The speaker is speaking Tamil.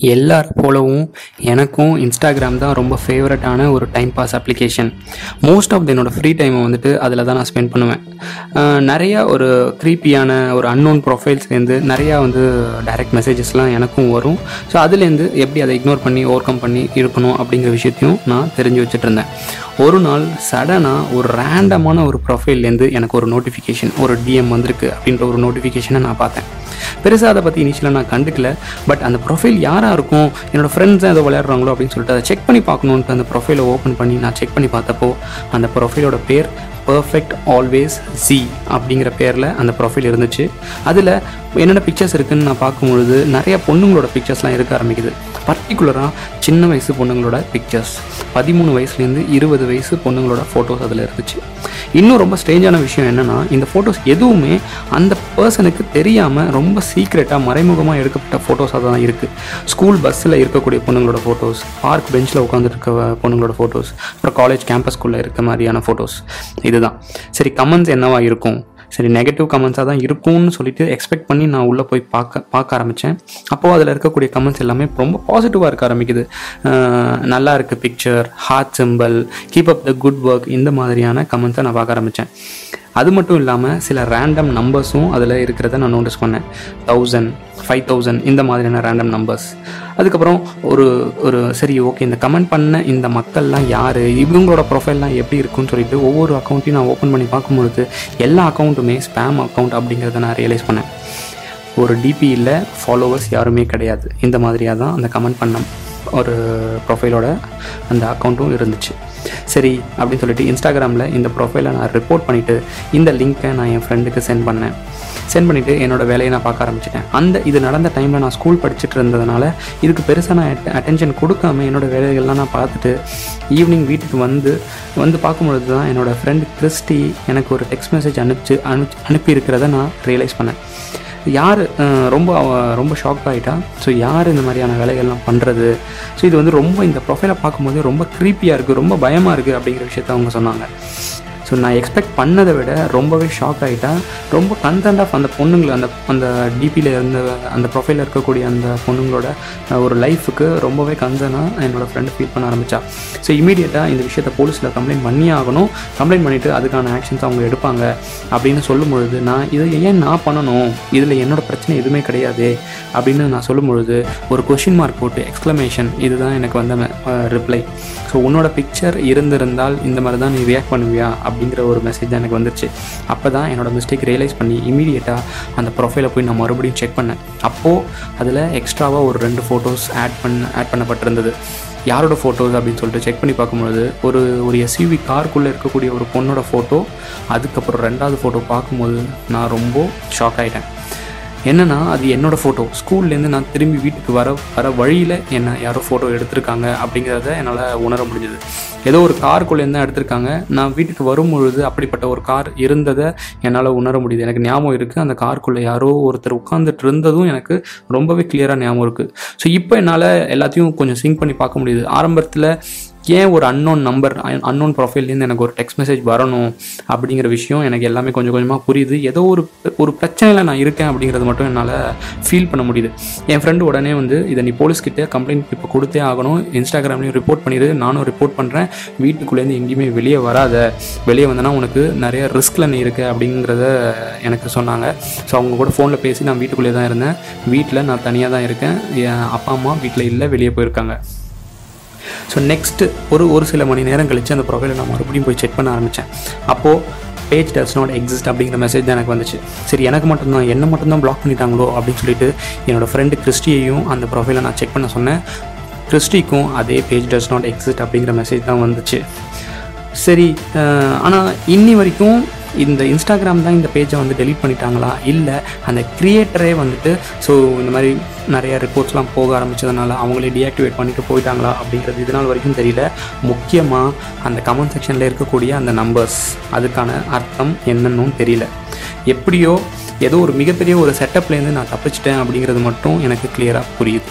எல்லார் போலவும் எனக்கும் இன்ஸ்டாகிராம் தான் ரொம்ப ஃபேவரட்டான ஒரு time pass application most of என்னோட ஃப்ரீ டைமை வந்துட்டு அதில் தான் நான் ஸ்பெண்ட் பண்ணுவேன். நிறையா ஒரு க்ரீப்பியான ஒரு அன்னோன் ப்ரொஃபைல்ஸ்லேருந்து நிறையா வந்து டைரக்ட் மெசேஜஸ்லாம் எனக்கும் வரும். ஸோ அதுலேருந்து எப்படி அதை இக்னோர் பண்ணி ஓவர் கம் பண்ணி இருக்கணும் அப்படிங்கிற விஷயத்தையும் நான் தெரிஞ்சு வச்சுட்டு இருந்தேன் ஒரு நாள் சடனாக ஒரு ரேண்டமான ஒரு ப்ரொஃபைல்லேருந்து எனக்கு ஒரு நோட்டிஃபிகேஷன் ஒரு டிஎம் வந்திருக்கு அப்படின்ற ஒரு நோட்டிஃபிகேஷனை நான் பார்த்தேன். பெருசாக அதை பற்றி இனிஷியலாக நான் கண்டுக்கல. பட் அந்த ப்ரொஃபைல் யாராக இருக்கும்? என்னோட ஃப்ரெண்ட்ஸ் தான் ஏதோ விளையாடுறாங்களோ அப்படின்னு சொல்லிட்டு அதை செக் பண்ணி பார்க்கணுன்ட்டு அந்த ப்ரொஃபைலை ஓப்பன் பண்ணி நான் செக் பண்ணி பார்த்தப்போ அந்த ப்ரொஃபைலோட பேர் பர்ஃபெக்ட் ஆல்வேஸ் சி அப்படிங்கிற பேரில் அந்த ப்ரொஃபைல் இருந்துச்சு. அதில் என்னென்ன பிக்சர்ஸ் இருக்குதுன்னு நான் பார்க்கும்பொழுது நிறைய பொண்ணுங்களோட பிக்சர்ஸ்லாம் இருக்க ஆரம்பிக்குது. பர்டிகுலராக சின்ன வயசு பொண்ணுங்களோட பிக்சர்ஸ் பதிமூணு வயசுலேருந்து இருபது வயசு பொண்ணுங்களோட ஃபோட்டோஸ் அதில் இருந்துச்சு. இன்னும் ரொம்ப ஸ்ட்ரேஞ்சான விஷயம் என்னென்னா இந்த ஃபோட்டோஸ் எதுவுமே அந்த பர்சனுக்கு தெரியாமல் ரொம்ப சீக்ரெட்டாக மறைமுகமாக எடுக்கப்பட்ட ஃபோட்டோஸாக தான் இருக்குது ஸ்கூல் பஸ்ஸில் இருக்கக்கூடிய பொண்ணுங்களோட ஃபோட்டோஸ் பார்க் பெஞ்சில் உட்காந்துட்டு இருக்க பொண்ணுங்களோட ஃபோட்டோஸ் அப்புறம் காலேஜ் கேம்பஸ்குள்ளே இருக்க மாதிரியான ஃபோட்டோஸ் இதுதான். சரி கமெண்ட்ஸ் என்னவா இருக்கும்? சரி நெகட்டிவ் கமெண்ட்ஸாக தான் இருக்கும்னு சொல்லிட்டு எக்ஸ்பெக்ட் பண்ணி நான் உள்ளே போய் பார்க்க பார்க்க ஆரம்பித்தேன் அப்போது அதில் இருக்கக்கூடிய கமெண்ட்ஸ் எல்லாமே ரொம்ப பாசிட்டிவாக இருக்க ஆரம்பிக்குது. நல்லா இருக்குது picture heart simple keep up the good work இந்த மாதிரியான கமெண்ட்ஸை நான் பார்க்க ஆரம்பித்தேன் அது மட்டும் இல்லாமல் சில ரேண்டம் நம்பர்ஸும் அதில் இருக்கிறத நான் நோட்டீஸ் பண்ணேன். தௌசண்ட் ஃபைவ் தௌசண்ட் இந்த மாதிரியான ரேண்டம் நம்பர்ஸ் அதுக்கப்புறம் ஒரு ஒரு சரி ஓகே இந்த கமெண்ட் பண்ண இந்த மக்கள்லாம் யார்? இவங்களோட ப்ரொஃபைல்லாம் எப்படி இருக்குன்னு சொல்லிட்டு ஒவ்வொரு அக்கௌண்ட்டையும் நான் ஓப்பன் பண்ணி பார்க்கும்பொழுது எல்லா அக்கௌண்ட்டுமே ஸ்பேம் அக்கௌண்ட் அப்படிங்கிறத நான் ரியலைஸ் பண்ணேன். ஒரு டிபியில் ஃபாலோவர்ஸ் யாருமே கிடையாது. இந்த மாதிரியாக தான் அந்த கமெண்ட் பண்ணேன் ஒரு ப்ரொஃபைலோட அந்த அக்கௌண்ட்டும் இருந்துச்சு. சரி அப்படின்னு சொல்லிட்டு இன்ஸ்டாகிராமில் இந்த ப்ரொஃபைலை நான் ரிப்போர்ட் பண்ணிவிட்டு இந்த லிங்க்கை நான் என் ஃப்ரெண்டுக்கு சென்ட் பண்ணேன். சென்ட் பண்ணிவிட்டு என்னோடய வேலையை நான் பார்க்க ஆரம்பிச்சிட்டேன். அந்த இது நடந்த டைமில் நான் ஸ்கூல் படிச்சுட்டு இருந்ததுனால இதுக்கு பெருசாக நான் அட்டென்ஷன் கொடுக்காம என்னோடய வேலைகள்லாம் நான் பார்த்துட்டு ஈவினிங் வீட்டுக்கு வந்து வந்து பார்க்கும்பொழுது தான் என்னோடய ஃப்ரெண்டு கிறிஸ்டி எனக்கு ஒரு டெக்ஸ்ட் மெசேஜ் அனுப்பிச்சு அனுப்பி அனுப்பியிருக்கிறத நான் ரியலைஸ் பண்ணேன். யார் ரொம்ப ரொம்ப ஷாக் ஆகிட்டா ஸோ யார் இந்த மாதிரியான வேலைகள்லாம் பண்ணுறது ஸோ இது வந்து ரொம்ப இந்த ப்ரொஃபைலை பார்க்கும்போது ரொம்ப க்ரீப்பியாக இருக்குது ரொம்ப பயமாக இருக்குது அப்படிங்கிற விஷயத்த அவங்க சொன்னாங்க. ஸோ நான் எக்ஸ்பெக்ட் பண்ணதை விட ரொம்பவே ஷாக் ஆகிட்டேன் ரொம்ப கன்சென்ட் ஆஃப் அந்த பொண்ணுங்களை அந்த அந்த டிபியில் இருந்த அந்த ப்ரொஃபைலில் இருக்கக்கூடிய அந்த பொண்ணுங்களோட ஒரு லைஃபுக்கு ரொம்பவே கன்சர்னாக என்னோடய ஃப்ரெண்டு ஃபீல் பண்ண ஆரம்பித்தா ஸோ இமீடியட்டாக இந்த விஷயத்தை போலீஸில் கம்ப்ளைண்ட் பண்ணி ஆகணும். கம்ப்ளைண்ட் பண்ணிவிட்டு அதுக்கான ஆக்ஷன்ஸ் அவங்க எடுப்பாங்க. அப்படின்னு சொல்லும் பொழுது நான் இதை ஏன் நான் பண்ணணும்? இதில் என்னோட பிரச்சனை எதுவுமே கிடையாது. அப்படின்னு நான் சொல்லும் பொழுது ஒரு கொஷின் மார்க் போட்டு எக்ஸ்க்ளமேஷன் இதுதான் எனக்கு வந்த ரிப்ளை ஸோ உன்னோட பிக்சர் இருந்திருந்தால் இந்த மாதிரி தான் நீ ரியாக்ட் பண்ணுவியா அப்படிங்கிற ஒரு மெசேஜ் தான் எனக்கு வந்துருச்சு அப்போ தான் என்னோட மிஸ்டேக் ரியலைஸ் பண்ணி இமீடியட்டாக அந்த ப்ரொஃபைலை போய் நான் மறுபடியும் செக் பண்ணேன். அப்போது அதில் எக்ஸ்ட்ராவாக ஒரு ரெண்டு ஃபோட்டோஸ் ஆட் பண்ண ஆட் பண்ணப்பட்டிருந்தது. யாரோட ஃபோட்டோஸ் அப்படின்னு சொல்லிட்டு செக் பண்ணி பார்க்கும்பொழுது ஒரு ஒரு எஸ்யூவி காருக்குள்ளே இருக்கக்கூடிய ஒரு பொண்ணோட ஃபோட்டோ அதுக்கப்புறம் ரெண்டாவது ஃபோட்டோ பார்க்கும்போது நான் ரொம்ப ஷாக் ஆகிட்டேன் என்னென்னா அது என்னோடய ஃபோட்டோ ஸ்கூல்லேருந்து நான் திரும்பி வீட்டுக்கு வர வர வழியில் என்ன யாரோ ஃபோட்டோ எடுத்திருக்காங்க அப்படிங்கிறத என்னால் உணர முடிஞ்சது. ஏதோ ஒரு காருக்குள்ளேருந்து தான் எடுத்திருக்காங்க. நான் வீட்டுக்கு வரும் பொழுது அப்படிப்பட்ட ஒரு கார் இருந்ததை என்னால் உணர முடியுது. எனக்கு ஞாபகம் இருக்குது அந்த காருக்குள்ளே யாரோ ஒருத்தர் உட்காந்துட்டு இருந்ததும் எனக்கு ரொம்பவே கிளியராக ஞாபகம் இருக்குது ஸோ இப்போ என்னால் எல்லாத்தையும் கொஞ்சம் சிங்க் பண்ணி பார்க்க முடியுது. ஆரம்பத்தில் ஏன் ஒரு அன்னோன் நம்பர் அன்னோன் ப்ரொஃபைல்லேருந்து எனக்கு ஒரு டெக்ஸ்ட் மெசேஜ் வரணும் அப்படிங்கிற விஷயம் எனக்கு எல்லாமே கொஞ்சம் கொஞ்சமாக புரியுது. ஏதோ ஒரு ஒரு பிரச்சனையில் நான் இருக்கேன் அப்படிங்கிறது மட்டும் என்னால் ஃபீல் பண்ண முடியுது. என் ஃப்ரெண்டு உடனே வந்து இதை நீ போலீஸ்கிட்ட கம்ப்ளைண்ட் இப்போ கொடுத்தே ஆகணும். இன்ஸ்டாகிராம்லேயும் ரிப்போர்ட் பண்ணிடு. நானும் ரிப்போர்ட் பண்ணுறேன் வீட்டுக்குள்ளேருந்து எங்கேயுமே வெளியே வராத. வெளியே வந்தனா உனக்கு நிறைய ரிஸ்கில் நீ இருக்க அப்படிங்கிறத எனக்கு சொன்னாங்க. ஸோ அவங்க கூட ஃபோனில் பேசி நான் வீட்டுக்குள்ளே தான் இருந்தேன். வீட்டில் நான் தனியாக தான் இருக்கேன். என் அப்பா அம்மா வீட்டில் இல்லை வெளியே போயிருக்காங்க. ஸோ நெக்ஸ்ட்டு ஒரு ஒரு சில மணி நேரம் கழித்து அந்த ப்ரொஃபைலை நான் மறுபடியும் போய் செக் பண்ண ஆரம்பித்தேன் அப்போது பேஜ் டஸ் நாட் எக்ஸிஸ்ட் அப்படிங்கிற மெசேஜ் தான் எனக்கு வந்துச்சு. சரி எனக்கு மட்டும்தான் என்ன மட்டும்தான் பிளாக் பண்ணிட்டாங்களோ அப்படின்னு சொல்லிட்டு என்னோடய ஃப்ரெண்டு கிறிஸ்டியையும் அந்த ப்ரொஃபைலை நான் செக் பண்ண சொன்னேன். கிறிஸ்டிக்கும் அதே பேஜ் டஸ் நாட் எக்ஸிஸ்ட் அப்படிங்கிற மெசேஜ் தான் வந்துச்சு. சரி ஆனால் இன்னி வரைக்கும் இந்த இன்ஸ்டாகிராம் தான் இந்த பேஜை வந்து டெலீட் பண்ணிட்டாங்களா? இல்லை அந்த க்ரியேட்டரே வந்துட்டு ஸோ இந்த மாதிரி நிறைய ரிப்போர்ட்ஸ்லாம் போக ஆரம்பிச்சதுனால அவங்களே டீஆக்டிவேட் பண்ணிட்டு போயிட்டாங்களா அப்படிங்கிறது இதனால் வரைக்கும் தெரியல. முக்கியமாக அந்த கமெண்ட் செக்ஷனில் இருக்கக்கூடிய அந்த நம்பர்ஸ் அதுக்கான அர்த்தம் என்னன்னும் தெரியல. எப்படியோ ஏதோ ஒரு மிகப்பெரிய ஒரு செட்டப்லேருந்து நான் தப்பிச்சிட்டேன் அப்படிங்கிறது மட்டும் எனக்கு கிளியராக புரியுது.